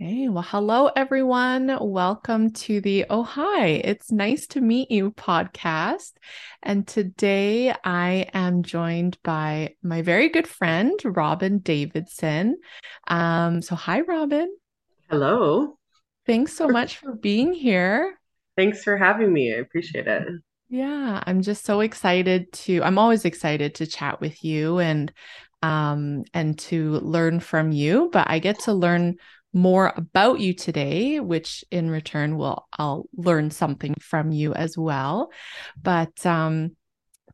Hey, well, hello everyone. Welcome to the Oh Hi, it's nice to meet you podcast. And today I am joined by my very good friend, Robyn Davidson. Um, so hi, Robyn. Hello. Thanks so much for being here. Thanks for having me. I appreciate it. Yeah, I'm just so excited to, I'm always excited to chat with you and um and to learn from you, but I get to learn more about you today, which in return will I'll learn something from you as well. But um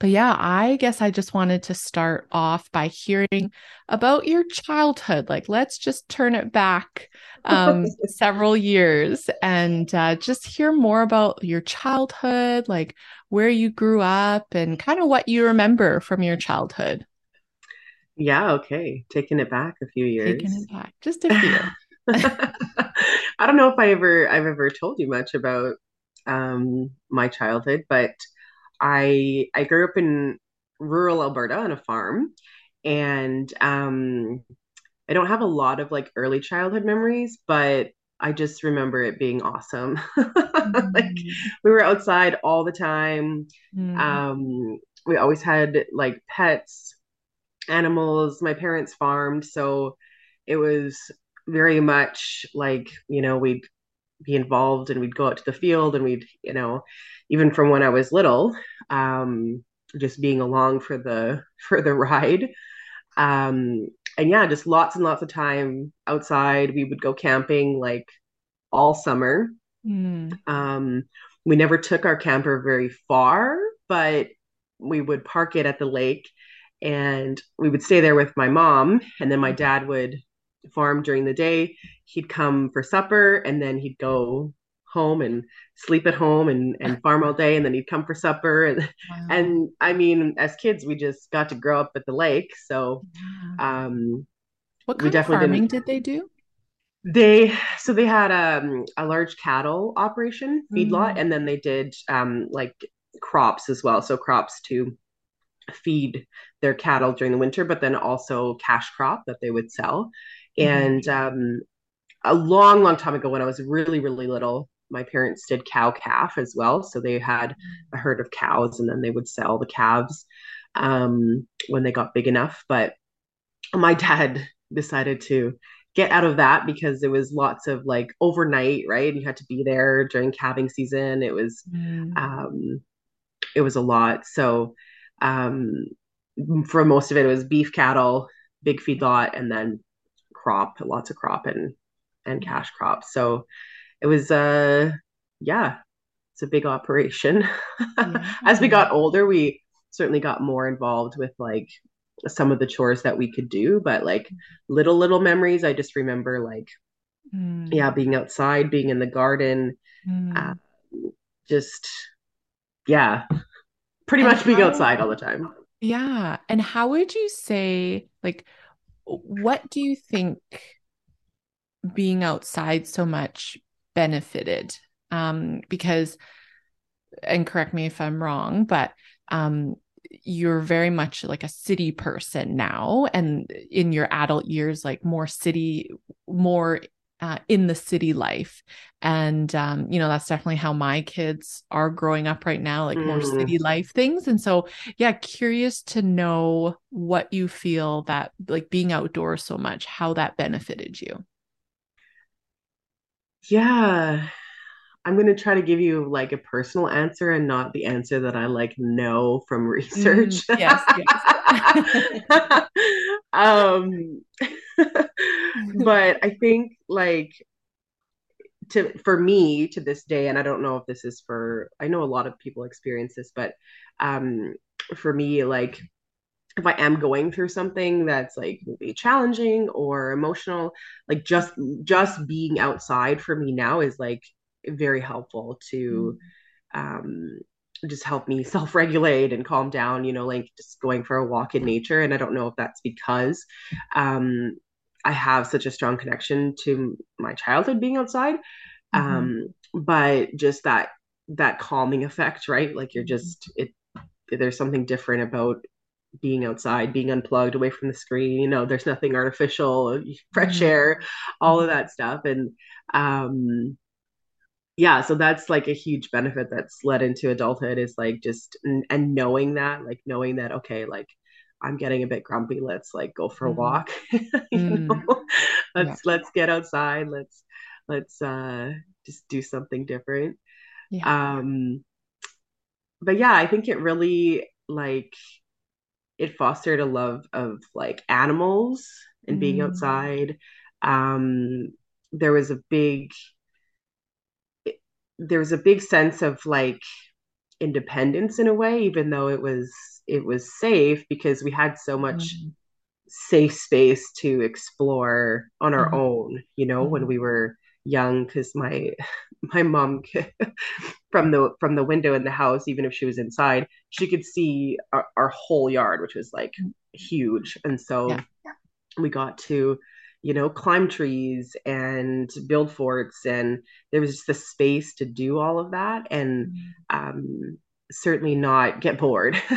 but yeah, I guess I just wanted to start off by hearing about your childhood. Like, let's just turn it back um, several years and uh, just hear more about your childhood, like where you grew up and kind of what you remember from your childhood. Yeah, okay. Taking it back a few years. Taking it back, just a few. I don't know if I ever I've ever told you much about um my childhood, but I I grew up in rural Alberta on a farm and um I don't have a lot of like early childhood memories, but I just remember it being awesome. Like Mm, we were outside all the time. mm, Um we always had like pets animals. My parents farmed, so it was very much like, you know, we'd be involved and we'd go out to the field and we'd, you know, even from when I was little, um, just being along for the for the ride. Um, and yeah, just lots and lots of time outside. We would go camping like all summer. mm, Um, we never took our camper very far, but we would park it at the lake and we would stay there with my mom and then my dad would farm during the day he'd come for supper and then he'd go home and sleep at home and, and farm all day and then he'd come for supper and wow. and i mean as kids we just got to grow up at the lake so um What we kind of farming didn't did they do? they so they had um, a large cattle operation feedlot Mm, and then they did um like crops as well so crops to feed their cattle during the winter, but then also cash crop that they would sell. Mhm. And um, a long, long time ago, when I was really, really little, my parents did cow calf as well. So they had a herd of cows and then they would sell the calves um, when they got big enough. But my dad decided to get out of that because it was lots of like overnight, right? And you had to be there during calving season. It was Mm, um, it was a lot. So um, for most of it, it was beef cattle, big feedlot, and then crop, lots of crop and and cash crops. So it was uh yeah, it's a big operation. yeah. As we got older, we certainly got more involved with like some of the chores that we could do, but like little little memories, I just remember like Mm, yeah, being outside, being in the garden, uh, mm. just yeah, pretty And much being outside all the time. yeah. And how would you say, like, what do you think being outside so much benefited? Um, because, and correct me if I'm wrong, but um, you're very much like a city person now, and in your adult years, like more city, more uh, in the city life. And, um, you know, that's definitely how my kids are growing up right now, like more Mm. city life things. And so, yeah, curious to know what you feel that like being outdoors so much, how that benefited you. Yeah, I'm going to try to give you like a personal answer and not the answer that I like know from Mm, research. yes, yes. um, but I think like to for me to this day, and I don't know if this is for I know a lot of people experience this, but um, for me, like if I am going through something that's like maybe challenging or emotional, like just just being outside for me now is like very helpful to Mm, um just help me self-regulate and calm down, you know, like just going for a walk in nature. And I don't know if that's because um I have such a strong connection to my childhood being outside. mhm, Um, but just that that calming effect, right? Like you're mhm. just it there's something different about being outside, being unplugged away from the screen. You know, there's nothing artificial, fresh Mm-hmm. air, all of that stuff. And um, yeah, so that's like a huge benefit that's led into adulthood is like just and, and knowing that, like knowing that, okay, like I'm getting a bit grumpy. Let's like go for a Mm-hmm. walk. you Mm. know, let's let's get outside. Let's let's uh just do something different. Yeah. Um, but yeah, I think it really like it fostered a love of like animals and being Mm. outside. Um, there was a big there was a big sense of like independence in a way, even though it was it was safe because we had so much Mm. safe space to explore on our Mhm. own, you know, when Mhm. we were young because my my mom from the from the window in the house even if she was inside she could see our, our whole yard which was like huge and so Yeah. we got to you know climb trees and build forts and there was just the space to do all of that and Mm. um certainly not get bored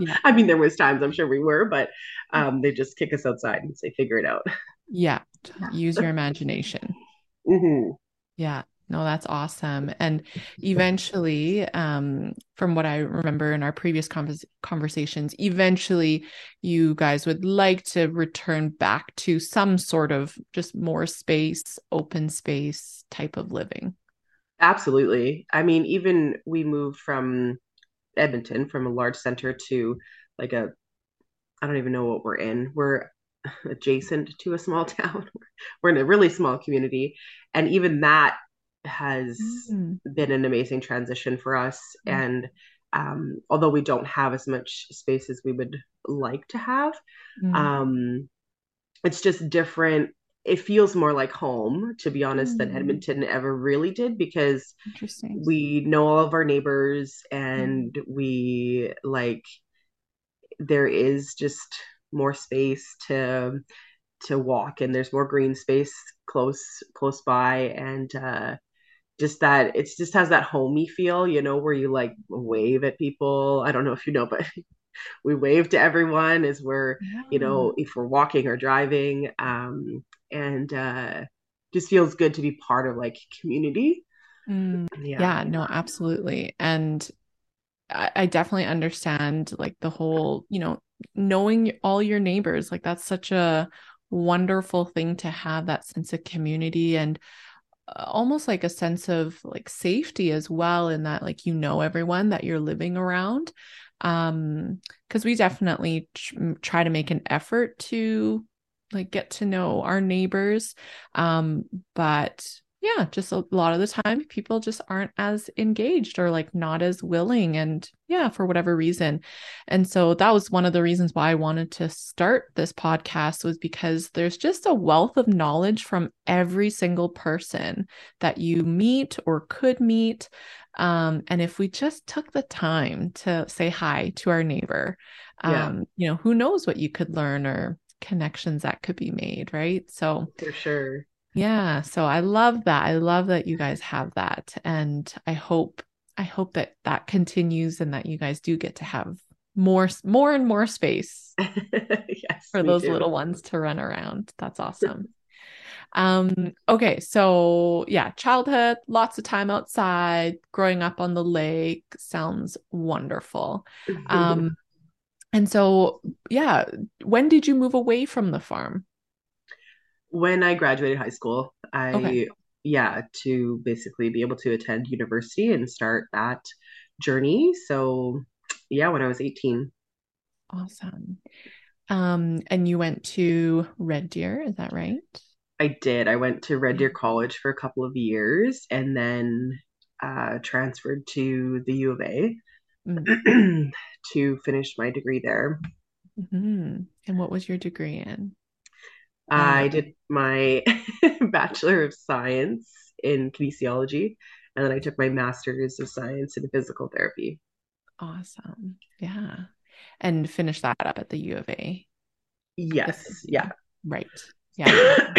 Yeah. i mean there was times i'm sure we were but um they just kick us outside and say figure it out Yeah. Use your imagination. hmm Yeah. No, that's awesome. And eventually, um, from what I remember in our previous convers- conversations, eventually you guys would like to return back to some sort of just more space, open space type of living. absolutely i mean even we moved from edmonton from a large center to like a I don't even know what we're in. We're adjacent to a small town. we're in a really small community. And even that has Mm. been an amazing transition for us. Mm. And um, although we don't have as much space as we would like to have, Mm. um, it's just different. It feels more like home, to be honest, than Mm. Edmonton ever really did because we know all of our neighbors Mm. and we like there is just more space to to walk and there's more green space close close by and uh just that it's just has that homey feel you know where you like wave at people i don't know if you know but we wave to everyone as we're you know if we're walking or driving um and uh just feels good to be part of like community Mm. yeah Yeah, no, absolutely. And I, I definitely understand like the whole, you know, knowing all your neighbors, like that's such a wonderful thing to have that sense of community and almost like a sense of like safety as well in that like you know everyone that you're living around um because we definitely tr- try to make an effort to like get to know our neighbors um but yeah just a lot of the time people just aren't as engaged or like not as willing and yeah for whatever reason. And so that was one of the reasons why I wanted to start this podcast was because there's just a wealth of knowledge from every single person that you meet or could meet um, and if we just took the time to say hi to our neighbor yeah. um, you know who knows what you could learn or connections that could be made right? So for sure yeah, so I love that. I love that you guys have that and I hope I hope that that continues and that you guys do get to have more more and more space yes for those too little ones to run around. That's awesome. Um okay, so yeah, childhood, lots of time outside, growing up on the lake sounds wonderful. Um and so yeah, when did you move away from the farm? When I graduated high school, Okay. I yeah, to basically be able to attend university and start that journey. So yeah, when I was 18. Awesome. Um, and you went to Red Deer, is that right? I did. I went to Red Deer College for a couple of years and then uh, transferred to the U of A Mm. to finish my degree there. Mm-hmm. And what was your degree in? I did my Bachelor of Science in kinesiology, and then I took my Master's of Science in Physical Therapy. awesome. Yeah. And finished that up at the U of A. Yes, yeah. Right. Yeah.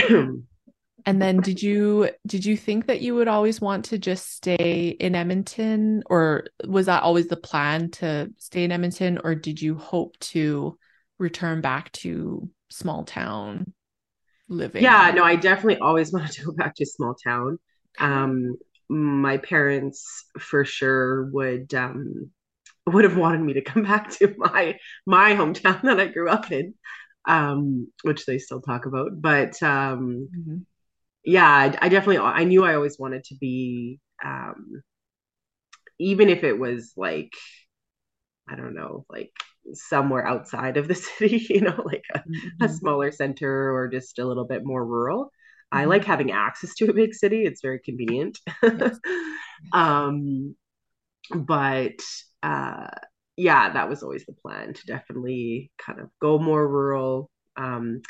And then did you did you think that you would always want to just stay in Edmonton or was that always the plan to stay in Edmonton or did you hope to return back to small town living? Yeah, no, I definitely always wanted to go back to small town. Um my parents for sure would um would have wanted me to come back to my my hometown that I grew up in, um, which they still talk about. But um, mm-hmm. yeah, I, I, definitely I knew I always wanted to be, um, even if it was like I don't know, like somewhere outside of the city, you know, like a, mm-hmm. a smaller center or just a little bit more rural. Mm-hmm. I like having access to a big city. It's very convenient. Yes. um, but uh, yeah, that was always the plan to definitely kind of go more rural. Um,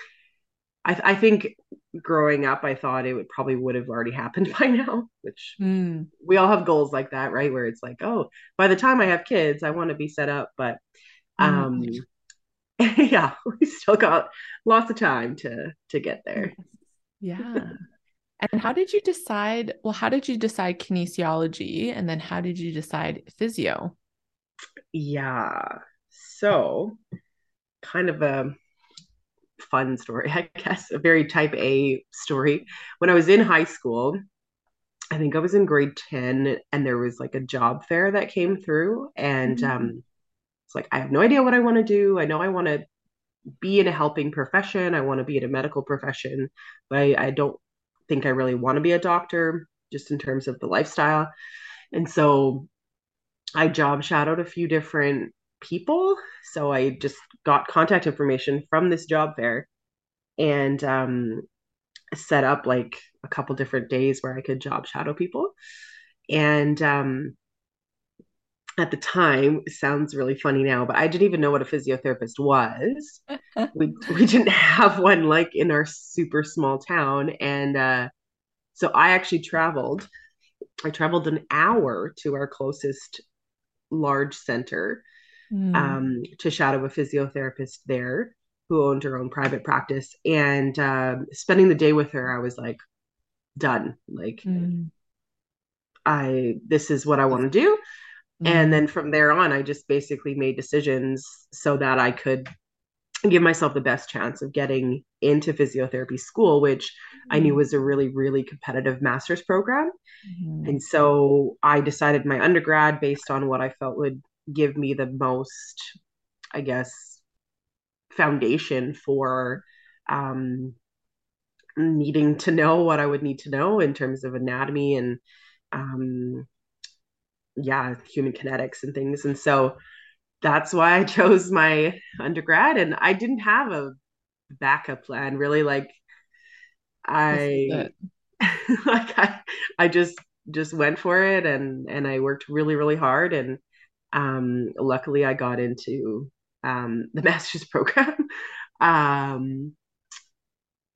I, I, think growing up, I thought it would probably would have already happened by now, which mm. we all have goals like that, right? Where it's like, oh, by the time I have kids, I want to be set up. But. Um, mm. yeah, we still got lots of time to to get there. Yeah. And how did you decide? Well, how did you decide kinesiology? And then how did you decide physio? Yeah. So, kind of a fun story, I guess, a very type A story. When I was in high school, I think I was in grade 10 and there was like a job fair that came through and mm-hmm. um it's like I have no idea what I want to do. I know I want to be in a helping profession. I want to be in a medical profession, but I, I don't think I really want to be a doctor just in terms of the lifestyle. And so I job shadowed a few different people. So I just got contact information from this job fair and um, set up like a couple different days where I could job shadow people. And um, at the time, sounds really funny now, but I didn't even know what a physiotherapist was. we we didn't have one like in our super small town, and uh, so I actually traveled. I traveled an hour to our closest large center mm. um, to shadow a physiotherapist there who owned her own private practice. And um, spending the day with her, I was like, done. Like, mm. I this is what I want to do. Mm. And then from there on, I just basically made decisions so that I could give myself the best chance of getting into physiotherapy school, which mm-hmm. I knew mm-hmm. was a really, really competitive master's program. Mm-hmm. And so I decided my undergrad based on what I felt would give me the most, I guess, foundation for um, needing to know what I would need to know in terms of anatomy and, um, yeah, human kinetics and things. And so that's why I chose my undergrad. And I didn't have a backup plan really. Like I like I I just just went for it and and I worked really really hard. And um luckily I got into um the master's program. Um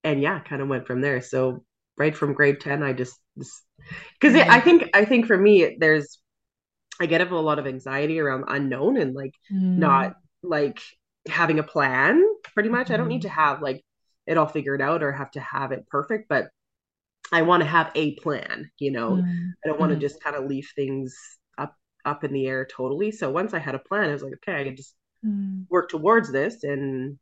and yeah kind of went from there. So right from grade 10 I just because I think I think for me there's I get a lot of anxiety around unknown and like mm. not like having a plan pretty much. Mm. I don't need to mm-hmm. have like it all figured out or have to have it perfect, but I want to have a plan, you know. Mm. I don't want to mm-hmm. just kind of leave things up up in the air totally. So once I had a plan, I was like, okay, I can just mm. work towards this and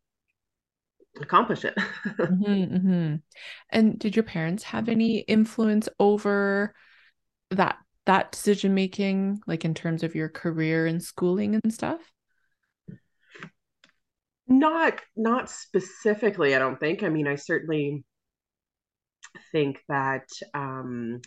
accomplish it. mm-hmm, mm-hmm. And did your parents have any influence over that that decision making like in terms of your career and schooling and stuff? Not not specifically i don't think. I mean i certainly think that um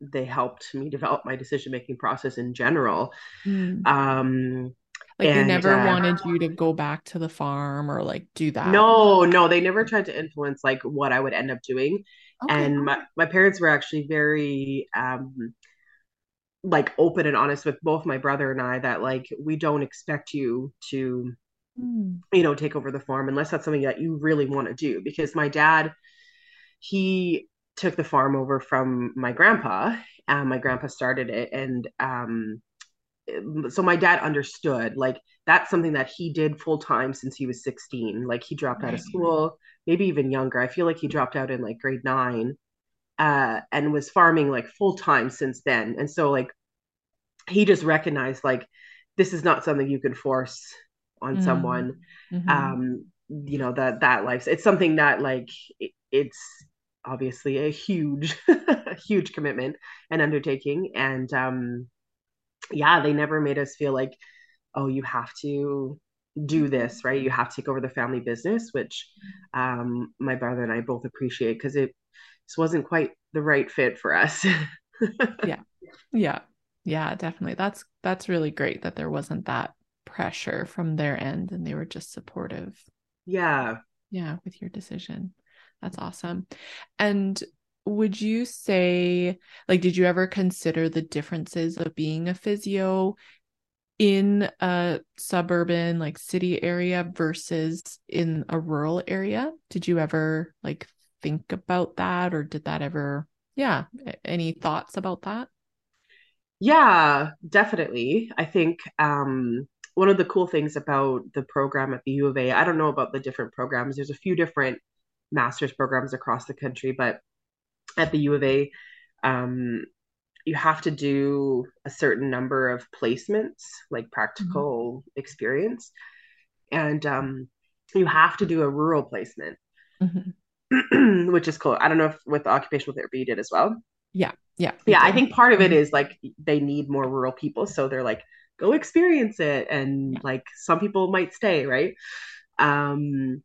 they helped me develop my decision making process in general. Mm. um like and, they never uh, wanted you to go back to the farm or like do that? No no they never tried to influence like what i would end up doing. Okay. and my, my parents were actually very um like open and honest with both my brother and I that like we don't expect you to mm. you know take over the farm unless that's something that you really want to do. Because my dad he took the farm over from my grandpa and my grandpa started it. And um so my dad understood like that's something that he did full time since he was 16 like he dropped right. out of school maybe even younger. I feel like he dropped out in like grade 9 uh, and was farming like full time since then. And so like he just recognized like this is not something you can force on mm-hmm. someone. Mm-hmm. Um, you know that that life it's something that like it, it's obviously a huge huge commitment and undertaking and um yeah they never made us feel like oh you have to do this right you have to take over the family business which um my brother and i both appreciate because it just wasn't quite the right fit for us. Yeah. Yeah. Yeah definitely. That's that's really great that there wasn't that pressure from their end and they were just supportive. Yeah. Yeah with your decision. That's awesome. And would you say like did you ever consider the differences of being a physio in a suburban like city area versus in a rural area? Did you ever like think about that or did that ever yeah any thoughts about that yeah definitely i think um one of the cool things about the program at the u of a i don't know about the different programs there's a few different master's programs across the country but at the U of A, um, you have to do a certain number of placements, like practical mm-hmm. experience, and um, you have to do a rural placement, mm-hmm. which is cool. I don't know if with the occupational therapy you did as well. Yeah, yeah, yeah. I think part of it mm-hmm. like they need more rural people, so they're like, go experience it, and yeah. like some people might stay, right? Um,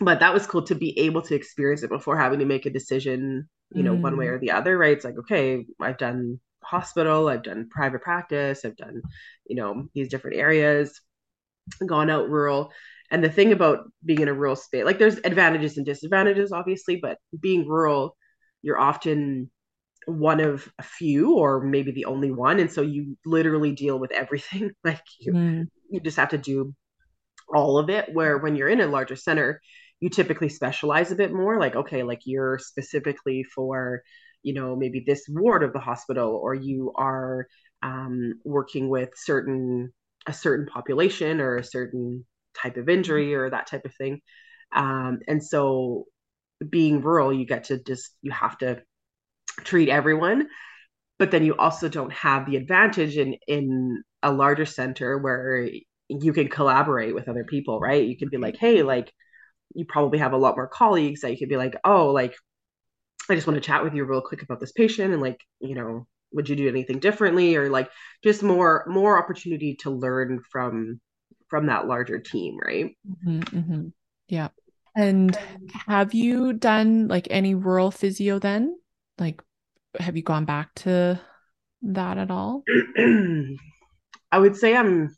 but that was cool to be able to experience it before having to make a decision you know mm. one way mm. or the other right it's like okay i've done hospital i've done private practice i've done you know these different areas gone out rural and the thing about being in a rural state like there's advantages and disadvantages obviously but being rural you're often one of a few or maybe the only one. And so you literally deal with everything. Like you mm. you just have to do all of it. Where when you're in a larger center you typically specialize a bit more. Like okay like you're specifically for you know maybe this ward of the hospital or you are um, working with certain a certain population or a certain type of injury or that type of thing. Um, and so being rural you get to just you have to treat everyone but then you also don't have the advantage in in a larger center where you can collaborate with other people right? You can be like hey like you probably have a lot more colleagues that you could be like, oh, like, I just want to chat with you real quick about this patient and like, you know, would you do anything differently? Or like just more more opportunity to learn from from that larger team, right? Mm-hmm, mm-hmm. Yeah. And have you done like any rural physio then? Like, have you gone back to that at all? I would say I'm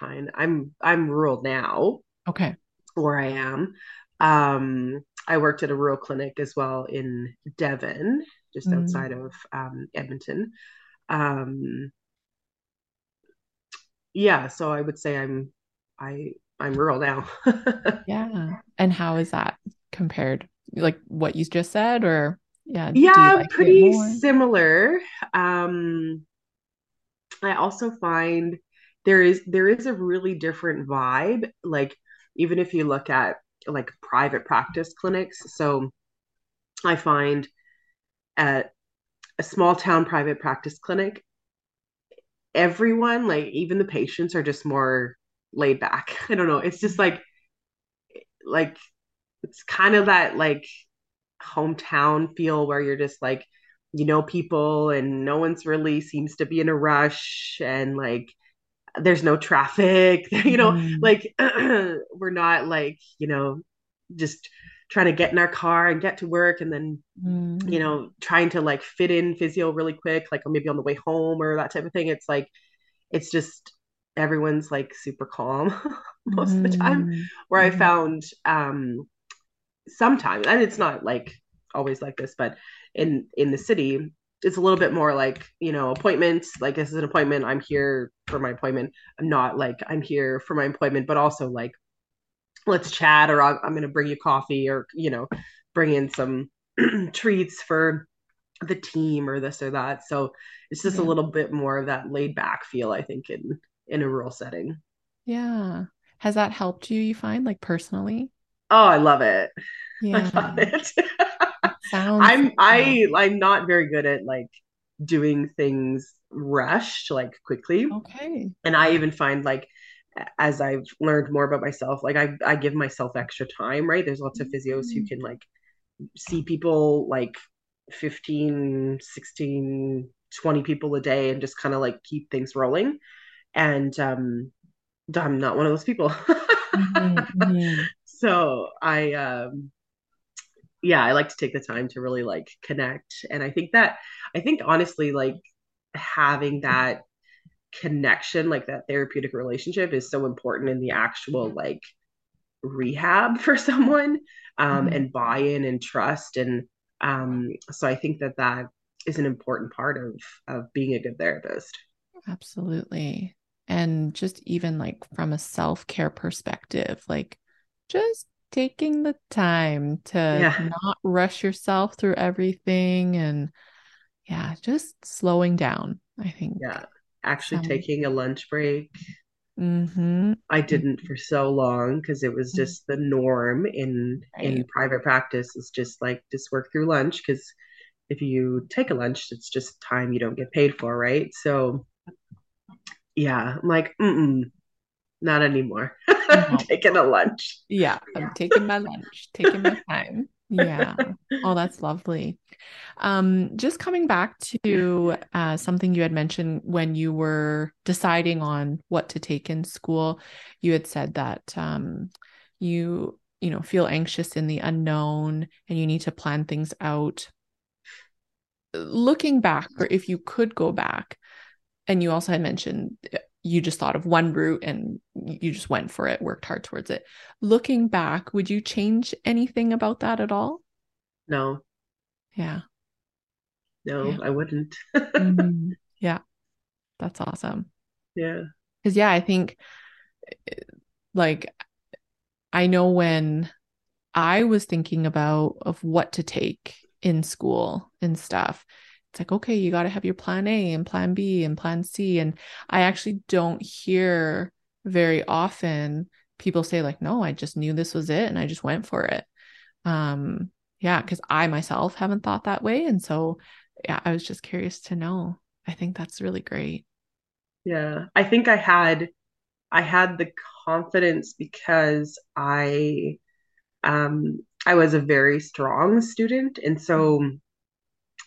kind. I'm I'm rural now. Okay where I am. Um, I worked at a rural clinic as well in Devon, just mm. outside of um, Edmonton. Um, yeah, so I would say I'm I I'm rural now. yeah, and how is that compared? Like what you just said, or yeah, yeah, like pretty similar. Um, I also find there is there is a really different vibe. Like even if you look at like private practice clinics. So I find at a small town private practice clinic, everyone, like even the patients, are just more laid back. I don't know. It's just like, like, it's kind of that like hometown feel where you're just like, you know, people and no one's really seems to be in a rush and like there's no traffic you know mm. like we're not like you know just trying to get in our car and get to work and then mm. you know trying to like fit in physio really quick like maybe on the way home or that type of thing it's like it's just everyone's like super calm most mm. of the time mm-hmm. where i mm-hmm. found um sometimes and it's not like always like this but in in the city it's a little bit more like you know appointments like this is an appointment i'm here for my appointment i'm not like i'm here for my appointment but also like let's chat or i'm, I'm going to bring you coffee or you know bring in some treats for the team or this or that. So it's just yeah. a little bit more of that laid back feel i think in in a rural setting. Yeah. Has that helped you you find like personally? Oh i love it. Yeah. I love it. Sounds I'm I I'm not very good at like doing things rushed like quickly. okay. And I even find like as I've learned more about myself, like I I give myself extra time, right? There's lots of physios who can like see people like 15, 16, 20 people a day and just kind of like keep things rolling. And um I'm not one of those people. mhm, mhm. so I um yeah, I like to take the time to really like connect. And I think that I think honestly like having that connection, like that therapeutic relationship is so important in the actual like rehab for someone um Mhm. and buy-in and trust and um so I think that that is an important part of of being a good therapist. Absolutely. And just even like from a self-care perspective, like just taking the time to Yeah. not rush yourself through everything and yeah, just slowing down, I think. Yeah. Actually Some taking a lunch break mm-hmm. I didn't for so long because it was Mhm. just the norm in in private practice is just like just work through lunch because if you take a lunch, it's just time you don't get paid for, right? So yeah, I'm like, mm-mm, not anymore. No. Taking a lunch. Yeah, I'm taking my lunch, taking my time. Yeah. Oh, that's lovely. Um, just coming back to uh, something you had mentioned when you were deciding on what to take in school, you had said that um, you, you know, feel anxious in the unknown and you need to plan things out. Looking back, or if you could go back, and you also had mentioned you just thought of one route and you just went for it, worked hard towards it. Looking back, would you change anything about that at all? No, Yeah. no, Yeah. I wouldn't. Mhm. Yeah. That's awesome. Yeah. Because, yeah, I think like I know when I was thinking about of what to take in school and stuff, it's like, okay, you got to have your plan A and plan B and plan C. And I actually don't hear very often people say, like, no, I just knew this was it and I just went for it. Um, yeah, because I myself haven't thought that way. And so, yeah, I was just curious to know. I think that's really great. Yeah. I think I had I had the confidence because I um I was a very strong student and so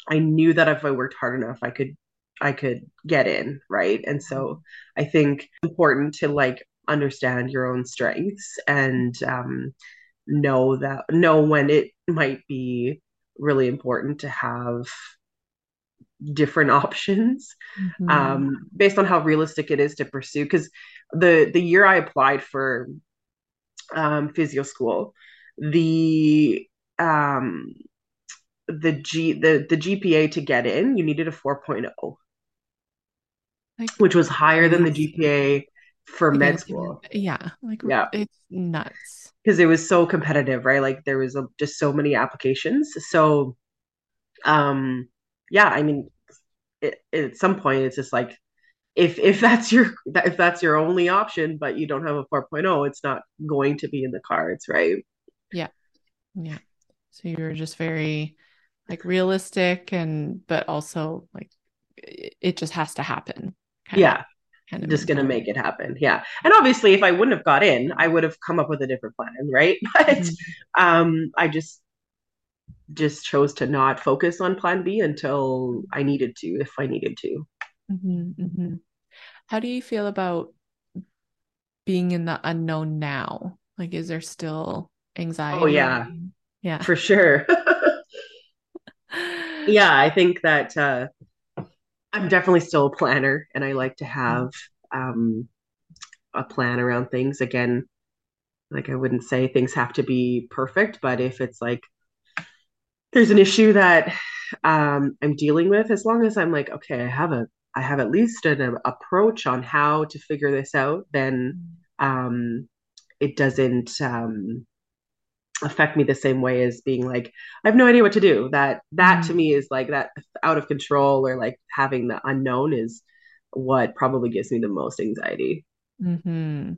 I knew that if I worked hard enough, I could I could get in, right? And so I think it's important to like understand your own strengths and um, know that know when it might be really important to have different options Mhm. um, based on how realistic it is to pursue. Because the the year I applied for um, physio school, the um, the G the the GPA to get in, you needed a 4.0, Like which was higher than the. GPA for med school. yeah, like Yeah, it's nuts. because it was so competitive, right? Like there was a, just so many applications. So, um, yeah, I mean, it, at some point, it's just like if if that's your if that's your only option, but you don't have a 4.0, it's not going to be in the cards, right? Yeah, yeah. So you're just very like realistic and but also like it, just has to happen kind of Yeah, kind of just gonna make it happen. Yeah, and obviously, if I wouldn't have got in, I would have come up with a different plan, right? But Mhm, um, I just just chose to not focus on plan B until I needed to, if I needed to. mhm, mhm. How do you feel about being in the unknown now? Like, is there still anxiety? Oh yeah, Yeah. for sure. yeah, I think that uh, I'm definitely still a planner, and I like to have um, a plan around things. Again, like I wouldn't say things have to be perfect, but if it's like there's an issue that um, I'm dealing with, as long as I'm like, okay, I have a, I have at least an a, approach on how to figure this out, then um, it doesn't um, affect me the same way as being like, I have no idea what to do. That that to Mhm, me is like that out of control or like having the unknown is what probably gives me the most anxiety. mhm.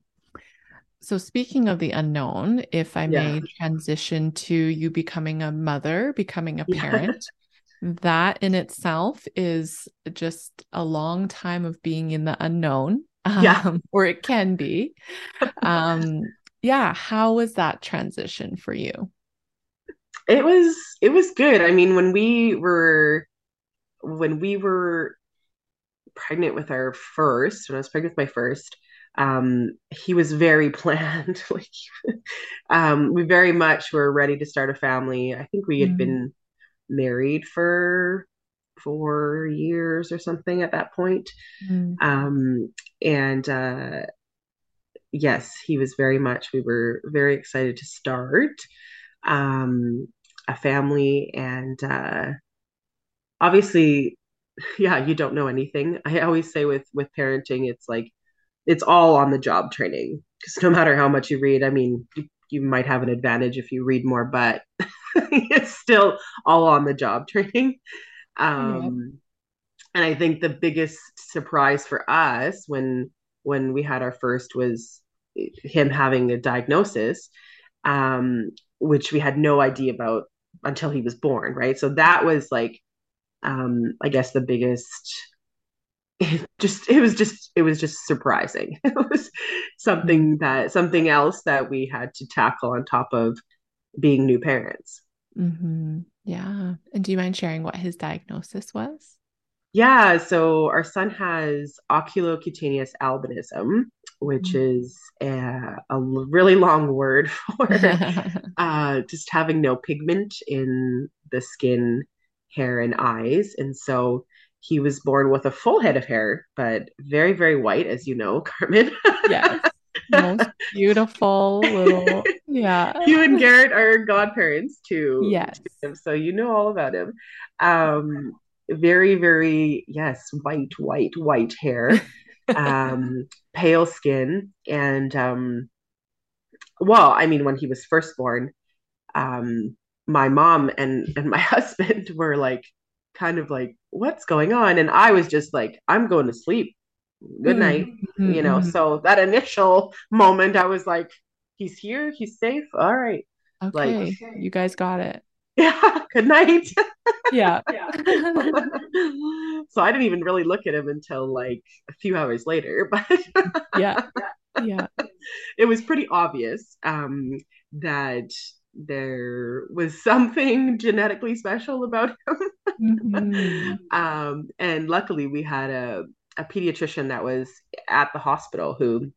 so speaking of the unknown, if I Yeah. may transition to you becoming a mother, becoming a Yeah. parent, that in itself is just a long time of being in the unknown, Yeah. um, or it can be. Um, yeah, how was that transition for you? It was it was good. I mean, when we were when we were pregnant with our first, when I was pregnant with my first, um, he was very planned. Like, um, we very much were ready to start a family. I think we had Mm, been married for four years or something at that point. mm, Um, and uh, yes, he was very much, we were very excited to start um, a family. And uh, obviously, yeah, you don't know anything. I always say with with parenting, it's like it's all on the job training because no matter how much you read, I mean, you, you might have an advantage if you read more, but it's still all on the job training. yeah. Um, and I think the biggest surprise for us when when we had our first was him having a diagnosis, um, which we had no idea about until he was born, right? So that was like, um, I guess the biggest. It just it was just it was just surprising. It was something that something else that we had to tackle on top of being new parents. hmm Yeah. And do you mind sharing what his diagnosis was? Yeah, so our son has oculocutaneous albinism, which Mm. is a really long word for uh, just having no pigment in the skin, hair, and eyes. And so he was born with a full head of hair, but very, very white, as you know, Carmen. Yes. Most beautiful little, yeah. You and Garrett are godparents too. Yes. to him, so you know all about him. Um, very, very, yes, white, white, white hair, um, pale skin, and um, well, I mean, when he was first born, um, my mom and and my husband were like, kind of like, what's going on? And I was just like, I'm going to sleep. Good night. Mm, You know, mhm, so that initial moment, I was like, he's here, he's safe. All right. Like, Okay, you guys got it. Yeah, good night. Yeah. yeah. so I didn't even really look at him until like a few hours later, but Yeah. Yeah. it was pretty obvious um, that there was something genetically special about him. hmm um, and luckily, we had a, a pediatrician that was at the hospital who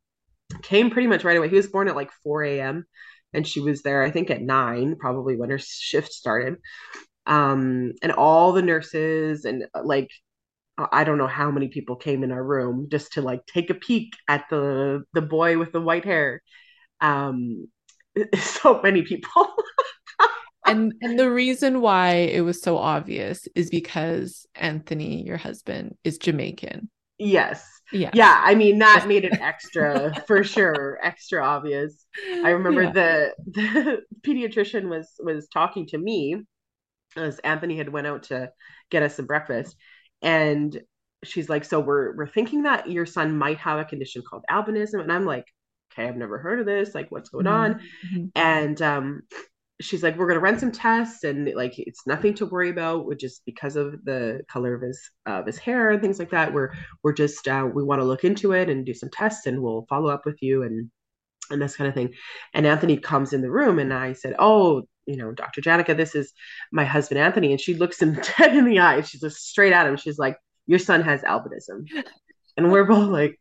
came pretty much right away. He was born at like 4 a.m. and she was there, I think, at nine, probably when her shift started. Um, and all the nurses and uh, like I don't know how many people came in our room just to like take a peek at the the boy with the white hair. Um, so many people. And and the reason why it was so obvious is because Anthony, your husband, is Jamaican. Yes. Yeah. Yeah, I mean that made it extra for sure, extra obvious. I remember Yeah. the the pediatrician was was talking to me as Anthony had went out to get us some breakfast and she's like so we're we're thinking that your son might have a condition called albinism and I'm like okay I've never heard of this like what's going on Mhm. and um she's like we're going to run some tests and like it's nothing to worry about which is because of the color of his of his hair and things like that we're we're just uh, we want to look into it and do some tests and we'll follow up with you and and this kind of thing. And Anthony comes in the room, and I said, "Oh, you know, Dr. Janica, this is my husband Anthony." And she looks him dead in the eye. She's just straight at him. She's like, "Your son has albinism," and we're both like,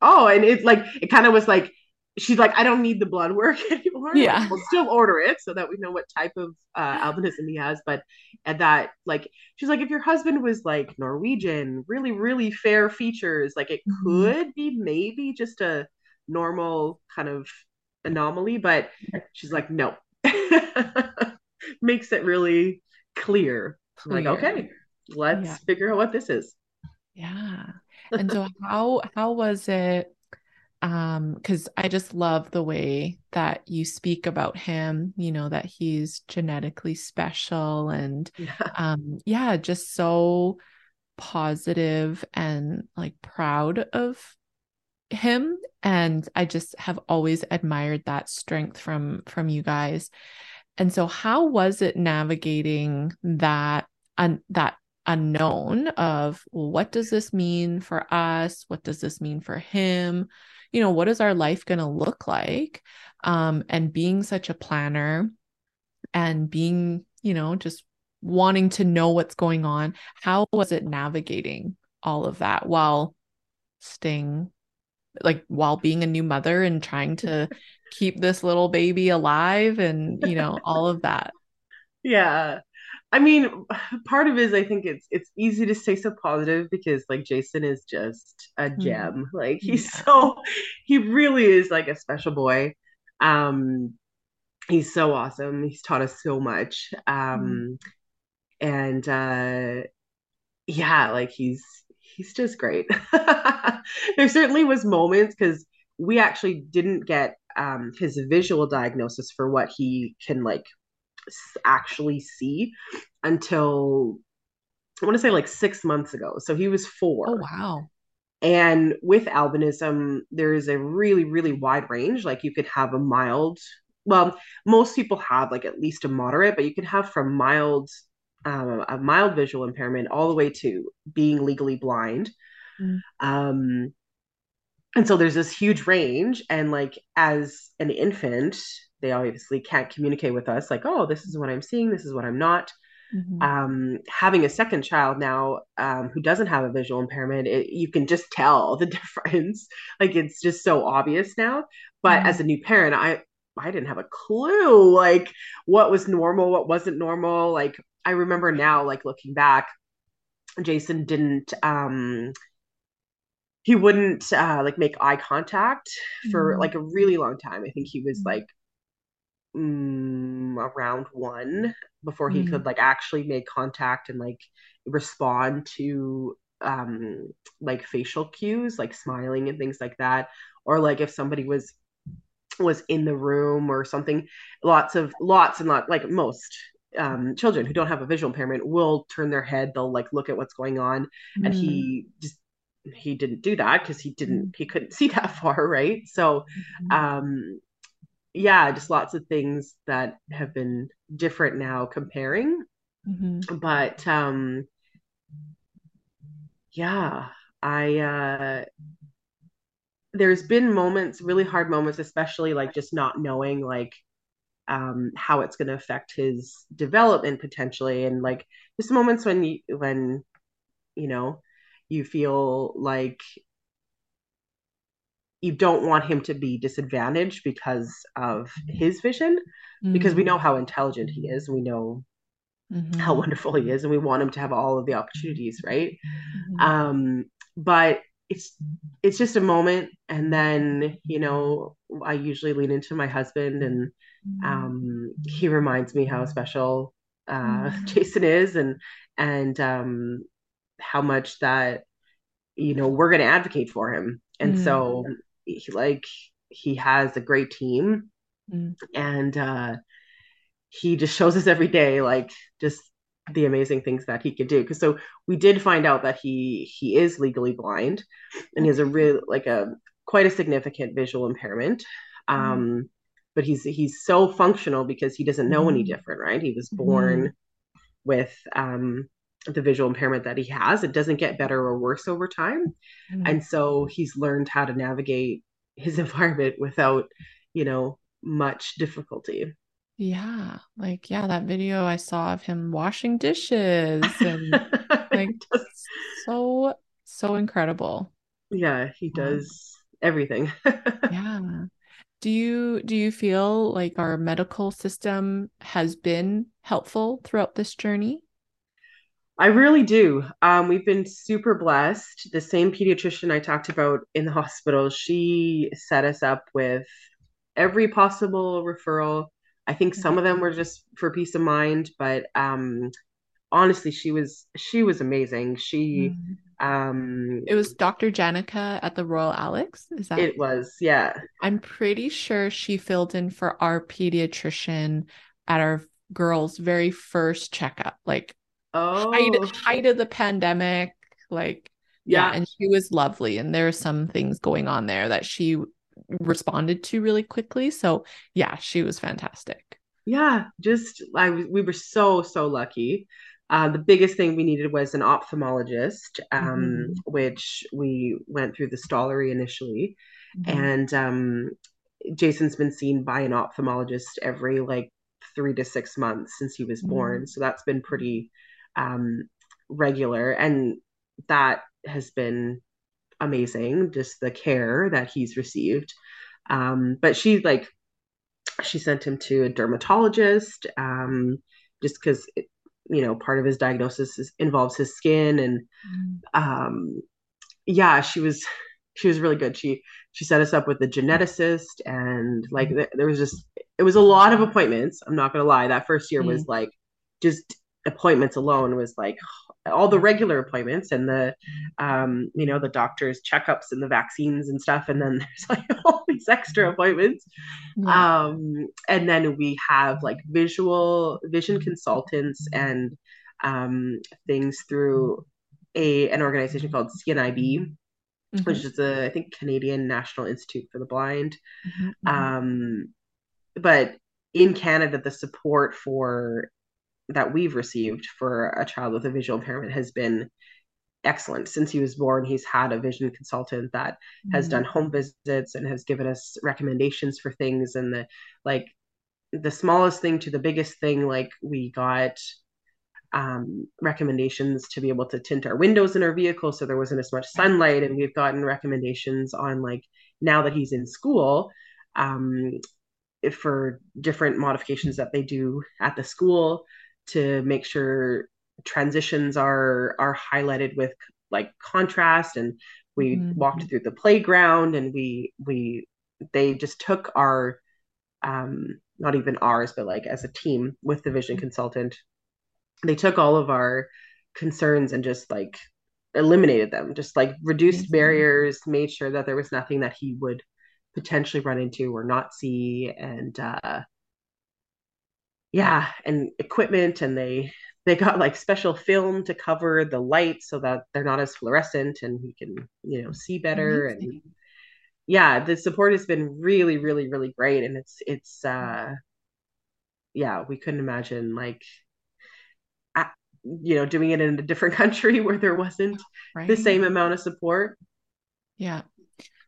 "Oh!" And it's like it kind of was like. She's like, I don't need the blood work anymore. Like, Yeah. we'll still order it so that we know what type of uh, albinism he has. But at that, like, she's like, if your husband was like Norwegian, really, really fair features, like it Mhm. could be maybe just a normal kind of anomaly, but she's like, no. Makes it really clear. I'm like, okay, let's Yeah. figure out what this is. Yeah. And so how how was it um because I just love the way that you speak about him, you know, that he's genetically special and Yeah. um yeah, just so positive and like proud of him and I just have always admired that strength from from you guys. And so how was it navigating that un- that unknown of well, what does this mean for us? What does this mean for him? You know, what is our life going to look like? Um, and being such a planner and being, you know, just wanting to know what's going on. How was it navigating all of that while staying like while being a new mother and trying to keep this little baby alive and you know all of that yeah i mean part of it is i think it's it's easy to stay so positive because like jason is just a mm-hmm. gem mm. like he's yeah. so he really is like a special boy um he's so awesome he's taught us so much um mm. and uh yeah like he's he's just great. there certainly was moments because we actually didn't get um, his visual diagnosis for what he can like actually see until I want to say like six months ago. So he was four. Oh wow. And with albinism, there is a really, really wide range. Like you could have a mild, well, most people have like at least a moderate, but you can have from mild um, a mild visual impairment all the way to being legally blind. Mm. Um, and so there's this huge range. And like as an infant, they obviously can't communicate with us, like, oh, this is what I'm seeing, this is what I'm not. Mm-hmm. Um, having a second child now um, who doesn't have a visual impairment, it, you can just tell the difference. like it's just so obvious now. But mm-hmm. as a new parent, I I didn't have a clue like what was normal, what wasn't normal. Like I remember now, like looking back, Jason didn't um he wouldn't uh like make eye contact for mm-hmm. like a really long time. I think he was mm-hmm. like mm, around one before he mm-hmm. could like actually make contact and like respond to um like facial cues like smiling and things like that or like if somebody was was in the room or something lots of lots and lot like most um, children who don't have a visual impairment will turn their head they'll like look at what's going on mm. and he mm. just he didn't do that because he didn't mm. he couldn't see that far right so mm-hmm. um yeah just lots of things that have been different now comparing mm-hmm. but um yeah i uh there's been moments really hard moments especially like just not knowing like um, how it's going to affect his development potentially and like just moments when you when you know you feel like you don't want him to be disadvantaged because of his vision mm-hmm. because we mm-hmm. know how intelligent he is we know mm-hmm. how wonderful he is and we want him to have all of the opportunities right mm-hmm. um but it's it's just a moment and then you know i usually lean into my husband and um, he reminds me how special uh, mm-hmm. Jason is, and and um, how much that you know we're going to advocate for him. And mm. so, he, like, he has a great team, mm. and uh, he just shows us every day, like, just the amazing things that he could do. Because so we did find out that he he is legally blind, and he has a real like a quite a significant visual impairment. Mm. Um, but he's he's so functional because he doesn't know mm-hmm. any different, right? He was born mm-hmm. with um, the visual impairment that he has. It doesn't get better or worse over time, mm-hmm. and so he's learned how to navigate his environment without, you know, much difficulty. Yeah, like yeah, that video I saw of him washing dishes and like so so incredible. Yeah, he does everything. yeah do you do you feel like our medical system has been helpful throughout this journey i really do. Um, we've been super blessed. The same pediatrician i talked about in the hospital she set us up with every possible referral. I think some of them were just for peace of mind but um, honestly she was she was amazing. She mm-hmm. um it was dr janica at the royal alex is that it was yeah. I'm pretty sure she filled in for our pediatrician at our girls very first checkup like oh height, height of the pandemic like yeah. yeah and she was lovely and there are some things going on there that she responded to really quickly so yeah she was fantastic yeah just i we were so so lucky uh, the biggest thing we needed was an ophthalmologist um, mm-hmm. which we went through the stollery initially mm-hmm. and um, jason's been seen by an ophthalmologist every like three to six months since he was mm-hmm. born so that's been pretty um, regular and that has been amazing just the care that he's received um, but she like she sent him to a dermatologist um, just because you know part of his diagnosis is, involves his skin and mm. um, yeah she was she was really good she she set us up with the geneticist and like th- there was just it was a lot of appointments i'm not gonna lie that first year mm. was like just appointments alone was like all the regular appointments and the um you know the doctors checkups and the vaccines and stuff and then there's like all these extra appointments yeah. um and then we have like visual vision consultants and um things through a an organization called CNIB mm-hmm. which is the I think Canadian National Institute for the Blind mm-hmm. mm-hmm. um but in Canada the support for that we've received for a child with a visual impairment has been excellent. Since he was born he's had a vision consultant that mm-hmm. has done home visits and has given us recommendations for things. And the like the smallest thing to the biggest thing like we got um, recommendations to be able to tint our windows in our vehicle so there wasn't as much sunlight. And we've gotten recommendations on like now that he's in school um, for different modifications that they do at the school to make sure transitions are are highlighted with like contrast and we mm-hmm. walked through the playground and we we they just took our um not even ours but like as a team with the vision consultant they took all of our concerns and just like eliminated them just like reduced mm-hmm. barriers made sure that there was nothing that he would potentially run into or not see and uh yeah and equipment and they they got like special film to cover the lights so that they're not as fluorescent and he can you know see better Amazing. and yeah the support has been really really really great and it's it's uh yeah we couldn't imagine like you know doing it in a different country where there wasn't right. the same amount of support yeah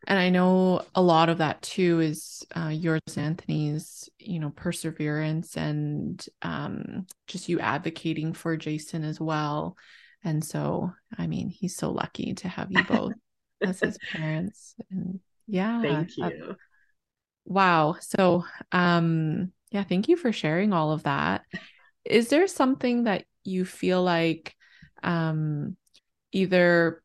and i know a lot of that too is uh, yours anthony's you know perseverance and um, just you advocating for jason as well. And so i mean he's so lucky to have you both as his parents. And yeah. Thank you. uh, wow. So um yeah thank you for sharing all of that. Is there something that you feel like um either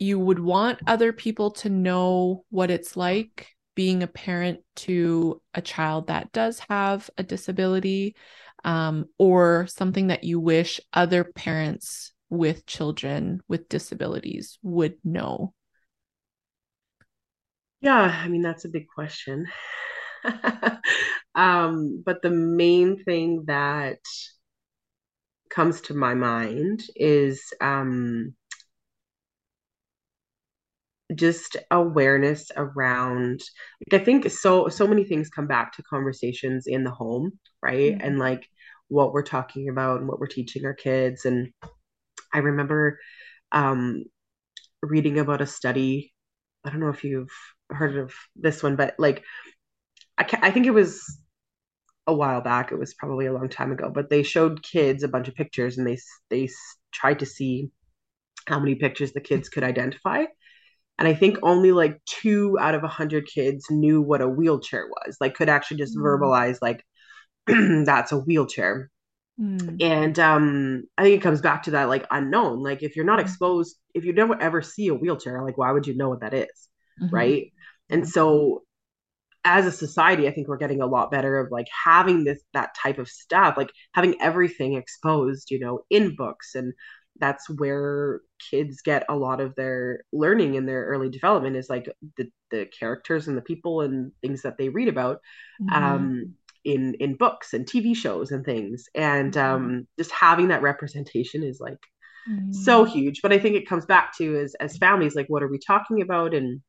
you would want other people to know what it's like being a parent to a child that does have a disability um, or something that you wish other parents with children with disabilities would know? Yeah, I mean, that's a big question. um, but the main thing that comes to my mind is um, just awareness around like i think so so many things come back to conversations in the home right? Mm-hmm. and like what we're talking about and what we're teaching our kids. And i remember um reading about a study i don't know if you've heard of this one but like i, I think it was a while back it was probably a long time ago but they showed kids a bunch of pictures and they they tried to see how many pictures the kids could identify and i think only like two out of a hundred kids knew what a wheelchair was like could actually just mm. verbalize like that's a wheelchair mm. and um i think it comes back to that like unknown like if you're not mm. exposed if you never ever see a wheelchair like why would you know what that is? Mm-hmm. right and so as a society i think we're getting a lot better of like having this that type of stuff like having everything exposed you know in books and that's where kids get a lot of their learning in their early development is like the the characters and the people and things that they read about mm-hmm. um in in books and TV shows and things and mm-hmm. um just having that representation is like mm. so huge. But I think it comes back to as as families, like what are we talking about and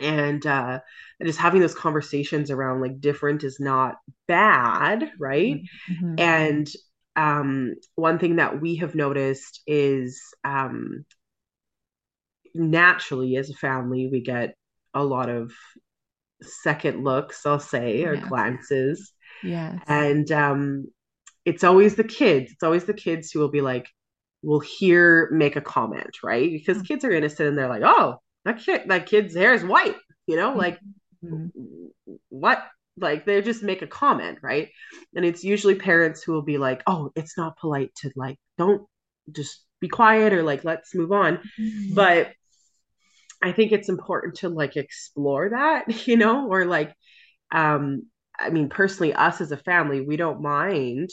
and uh just having those conversations around like different is not bad right mm-hmm. and um one thing that we have noticed is um naturally as a family we get a lot of second looks i'll say or yes. glances yeah and um it's always the kids it's always the kids who will be like will hear make a comment right because mm-hmm. kids are innocent and they're like oh that kid that kid's hair is white you know like mm-hmm. what like they just make a comment right and it's usually parents who will be like oh it's not polite to like don't just be quiet or like let's move on mm-hmm. but I think it's important to like explore that, you know, or like, um, I mean, personally, us as a family, we don't mind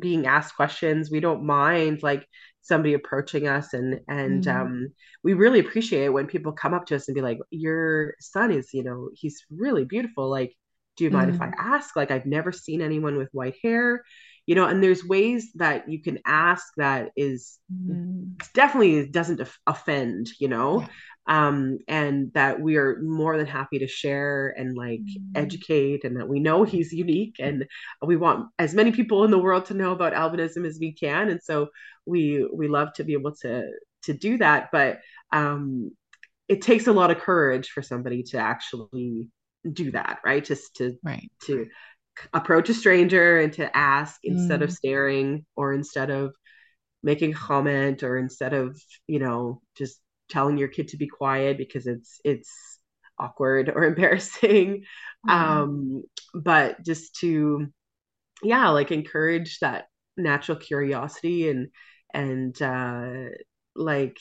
being asked questions. We don't mind like somebody approaching us and and mm-hmm. um we really appreciate it when people come up to us and be like, Your son is, you know, he's really beautiful. Like, do you mind mm-hmm. if I mm-hmm. ask? Like, I've never seen anyone with white hair you know and there's ways that you can ask that is mm. definitely doesn't offend you know. Um and that we are more than happy to share and like mm. educate and that we know he's unique and we want as many people in the world to know about albinism as we can and so we we love to be able to to do that but um it takes a lot of courage for somebody to actually do that right just to right to approach a stranger and to ask instead mm. of staring or instead of making a comment or instead of you know just telling your kid to be quiet because it's it's awkward or embarrassing mm. um but just to yeah like encourage that natural curiosity and and uh like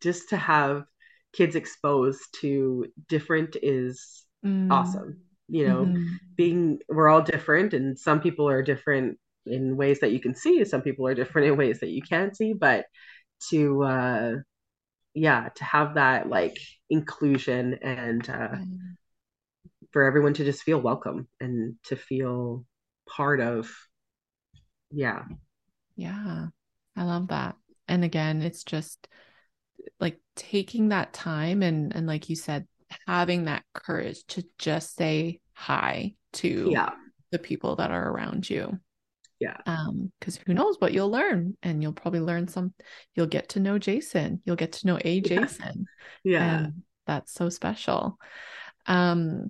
just to have kids exposed to different is mm. awesome you know mm-hmm. being we're all different and some people are different in ways that you can see some people are different in ways that you can't see but to uh yeah to have that like inclusion and uh mm-hmm. for everyone to just feel welcome and to feel part of yeah yeah i love that and again it's just like taking that time and and like you said having that courage to just say hi to yeah. the people that are around you. Yeah. Um, because who knows what you'll learn, and you'll probably learn some. You'll get to know Jason. You'll get to know a Jason. Yeah. And that's so special. Um,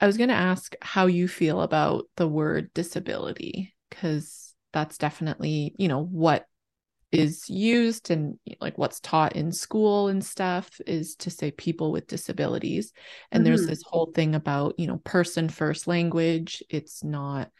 I was going to ask how you feel about the word disability because that's definitely you know what is used and like what's taught in school and stuff is to say people with disabilities and mm-hmm. there's this whole thing about you know person first language it's not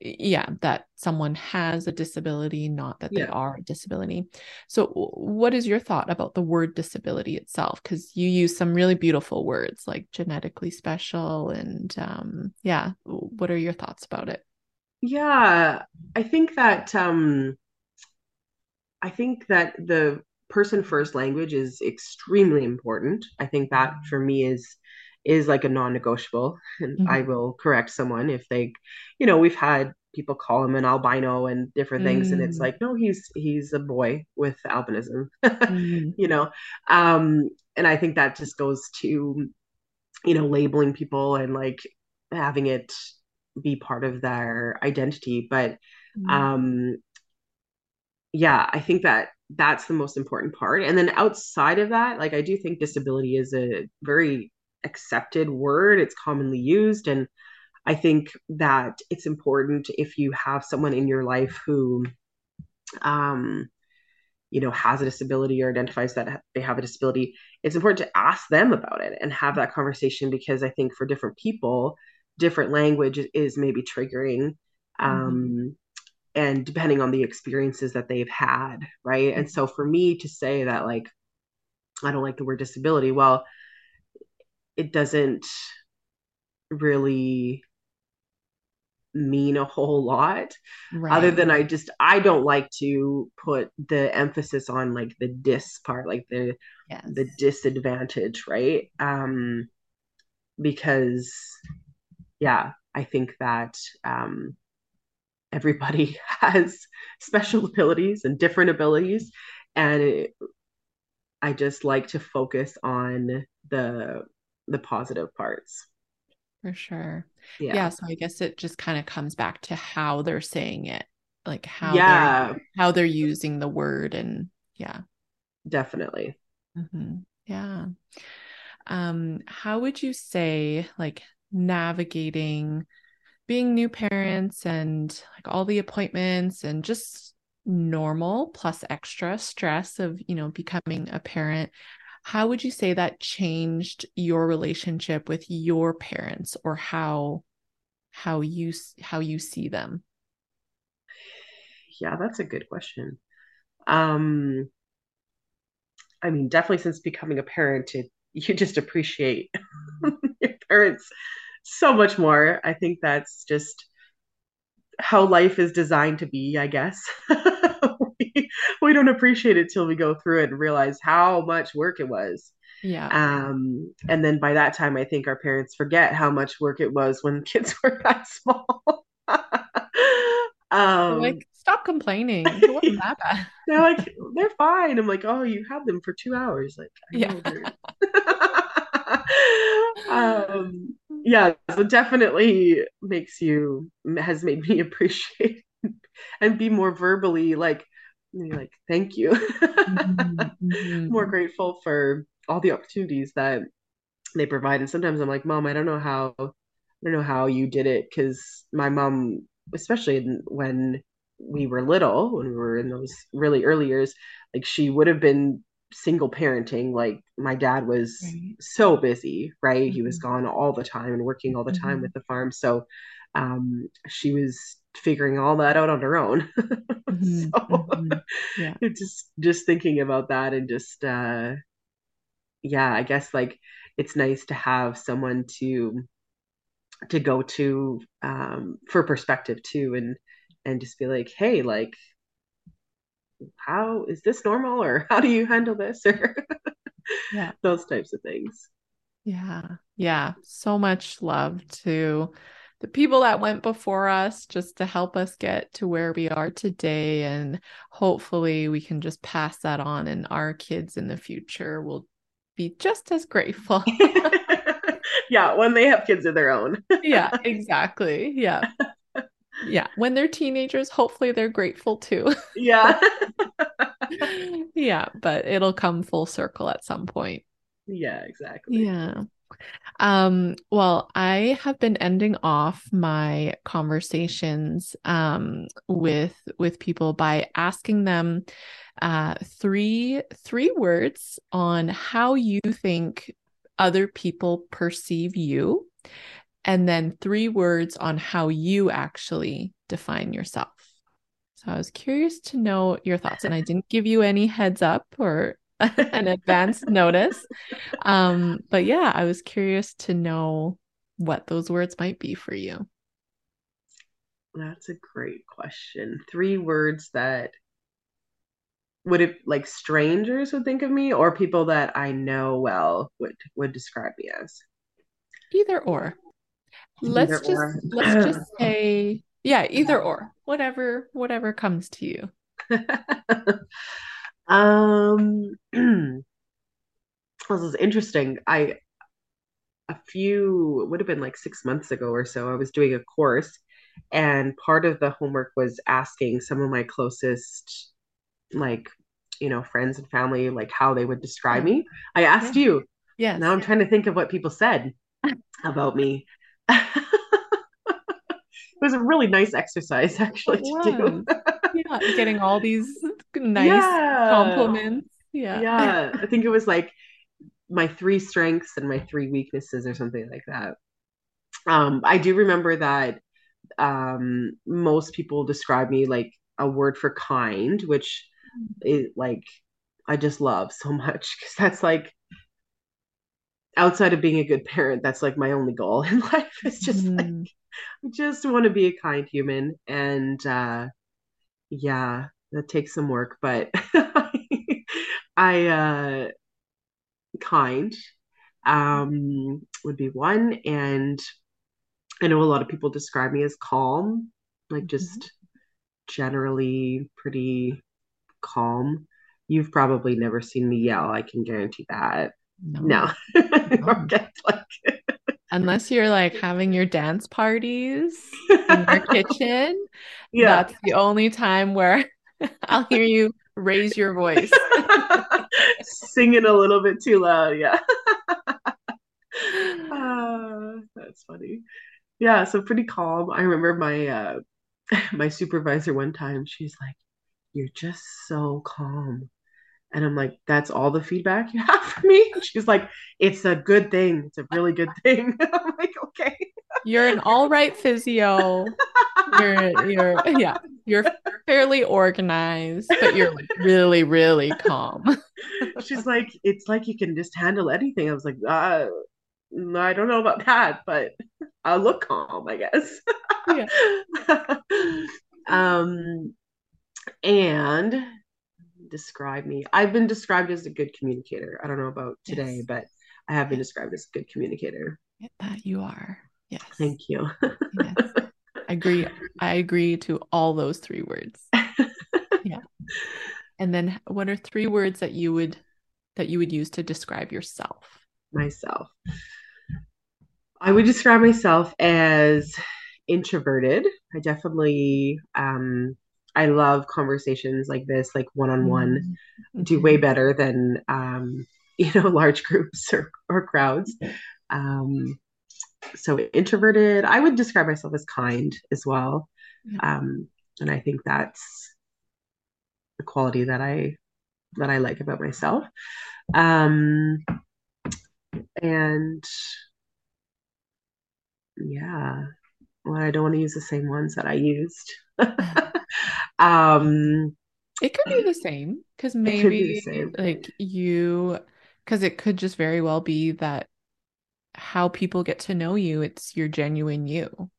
yeah that someone has a disability not that yeah. they are a disability so what is your thought about the word disability itself because you use some really beautiful words like genetically special and um yeah what are your thoughts about it yeah i think that um I think that the person first language is extremely important. I think that mm-hmm. for me is is like a non-negotiable and mm-hmm. I will correct someone if they you know we've had people call him an albino and different things mm. and it's mm. like no he's he's a boy with albinism mm. you know um and I think that just goes to you know labeling people and like having it be part of their identity but mm. um yeah, I think that that's the most important part. And then outside of that, like I do think disability is a very accepted word. It's commonly used. And I think that it's important if you have someone in your life who, um, you know, has a disability or identifies that they have a disability, it's important to ask them about it and have that conversation because I think for different people, different language is maybe triggering. Mm-hmm. Um, mm-hmm and depending on the experiences that they've had right and so for me to say that like i don't like the word disability well it doesn't really mean a whole lot right. other than i just i don't like to put the emphasis on like the dis part like the yes. the disadvantage right um because yeah i think that um everybody has special abilities and different abilities and it, I just like to focus on the the positive parts. For sure. Yeah. Yeah, so I guess it just kind of comes back to how they're saying it, like how Yeah, they're how they're using the word and yeah. definitely. hmm Yeah. Um, how would you say like navigating being new parents and like all the appointments and just normal plus extra stress of, you know, becoming a parent, how would you say that changed your relationship with your parents or how how you how you see them? Yeah, that's a good question. Um, I mean, definitely since becoming a parent, it, you just appreciate your parents so much more. I think that's just how life is designed to be, I guess. we, don't appreciate it till we go through it and realize how much work it was. Yeah. Um, and then by that time, I think our parents forget how much work it was when kids were that small. Um, like, stop complaining. It wasn't that bad. they're like, they're fine. I'm like, oh, you had them for two hours. Like, I Yeah. um, yeah, so definitely makes you has made me appreciate and be more verbally like like thank you. Mhm, mhm. more grateful for all the opportunities that they provide. And sometimes i'm like mom i don't know how i don't know how you did it. Because my mom especially when we were little when we were in those really early years like she would have been single parenting like my dad was Right. so busy right? He was Mhm, gone all the time and working all the time with the farm. So um she was figuring all that out on her own mhm, so mhm. Yeah. just just thinking about that and just uh yeah i guess like it's nice to have someone to to go to um for perspective too and and just be like hey like how is this normal or how do you handle this or Yeah. those types of things Yeah. Yeah. So much love to the people that went before us just to help us get to where we are today. And hopefully we can just pass that on, and our kids in the future will be just as grateful. yeah when they have kids of their own Yeah, exactly. Yeah. Yeah. When they're teenagers, hopefully they're grateful too. yeah Yeah, but it'll come full circle at some point. yeah exactly Yeah. Um, well, I have been ending off my conversations um with with people by asking them uh three three words on how you think other people perceive you, and then three words on how you actually define yourself. So I was curious to know your thoughts, and I didn't give you any heads up or an advance notice. Um, but yeah, I was curious to know what those words might be for you. that's a great question three words that would it like strangers would think of me or people that I know well would would describe me as Either or. Let's just or let's just say yeah, either or. Whatever whatever comes to you. um this is interesting. I a few would have been like six months ago or so I was doing a course and part of the homework was asking some of my closest like you know friends and family like how they would describe me. I asked you. Yeah. now I'm trying to think of what people said about me. It was a really nice exercise actually to do. Yeah, getting all these nice Yeah. compliments. Yeah. Yeah. I think it was like my three strengths and my three weaknesses or something like that. Um, I do remember that um, most people describe me like a word for kind, which is like I just love so much because that's like outside of being a good parent, that's like my only goal in life. It's just like Mhm. I just want to be a kind human and uh yeah, that takes some work, but I uh kind um would be one and I know a lot of people describe me as calm. like Mhm. just generally pretty calm. You've probably never seen me yell, I can guarantee that. No. No. No. Get like Unless you're like having your dance parties in your kitchen, yeah. that's the only time where I'll hear you raise your voice. Singing a little bit too loud, yeah. Ah, that's funny. Yeah, so pretty calm. I remember my uh my supervisor one time, she's like, You're just so calm. And I'm like, That's all the feedback you have for me? She's like, It's a good thing. It's a really good thing. I'm like, Okay. You're an all right physio. You're you're yeah, you're fairly organized, but you're like really, really calm. She's like, It's like you can just handle anything. I was like, uh, I don't know about that, but I'll look calm, I guess. Yeah. um, and describe me. I've been described as a good communicator. I don't know about today, Yes. but I have been described as a good communicator. That you are. Yes. Thank you. Yes. I agree. I agree to all those three words. Yeah. And then what are three words that you would that you would use to describe yourself? myself. I would describe myself as introverted. I definitely um I love conversations like this, like one on one. Do way Mhm. better than um, you know, large groups or, or crowds. Um so introverted. I would describe myself as kind as well. Um and I think that's the quality that I that I like about myself. Um and yeah, well, I don't want to use the same ones that I used. um, It could be the same because maybe same. like you, because it could just very well be that how people get to know you, it's your genuine you,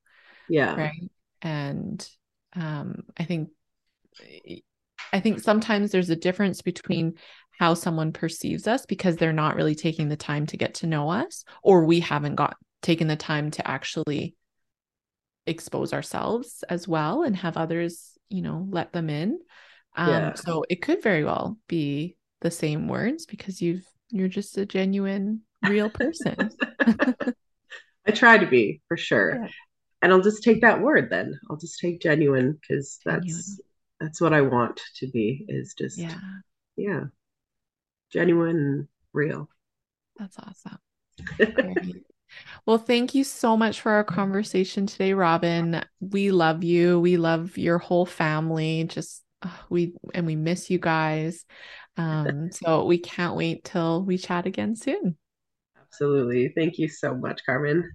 Yeah, right? And um, I think I think sometimes there's a difference between how someone perceives us because they're not really taking the time to get to know us, or we haven't got taken the time to actually expose ourselves as well and have others, you know, let them in. Um, yeah, so it could very well be the same words because you've you're just a genuine, real person. I try to be for sure. Yeah. And I'll just take that word then. I'll just take genuine because that's that's what I want to be is just Yeah, yeah, genuine and real. that's awesome. Well, thank you so much for our conversation today, Robyn. We love you. We love your whole family. Just uh, we and we miss you guys. Um, so we can't wait till we chat again soon. Absolutely. Thank you so much, Carmen.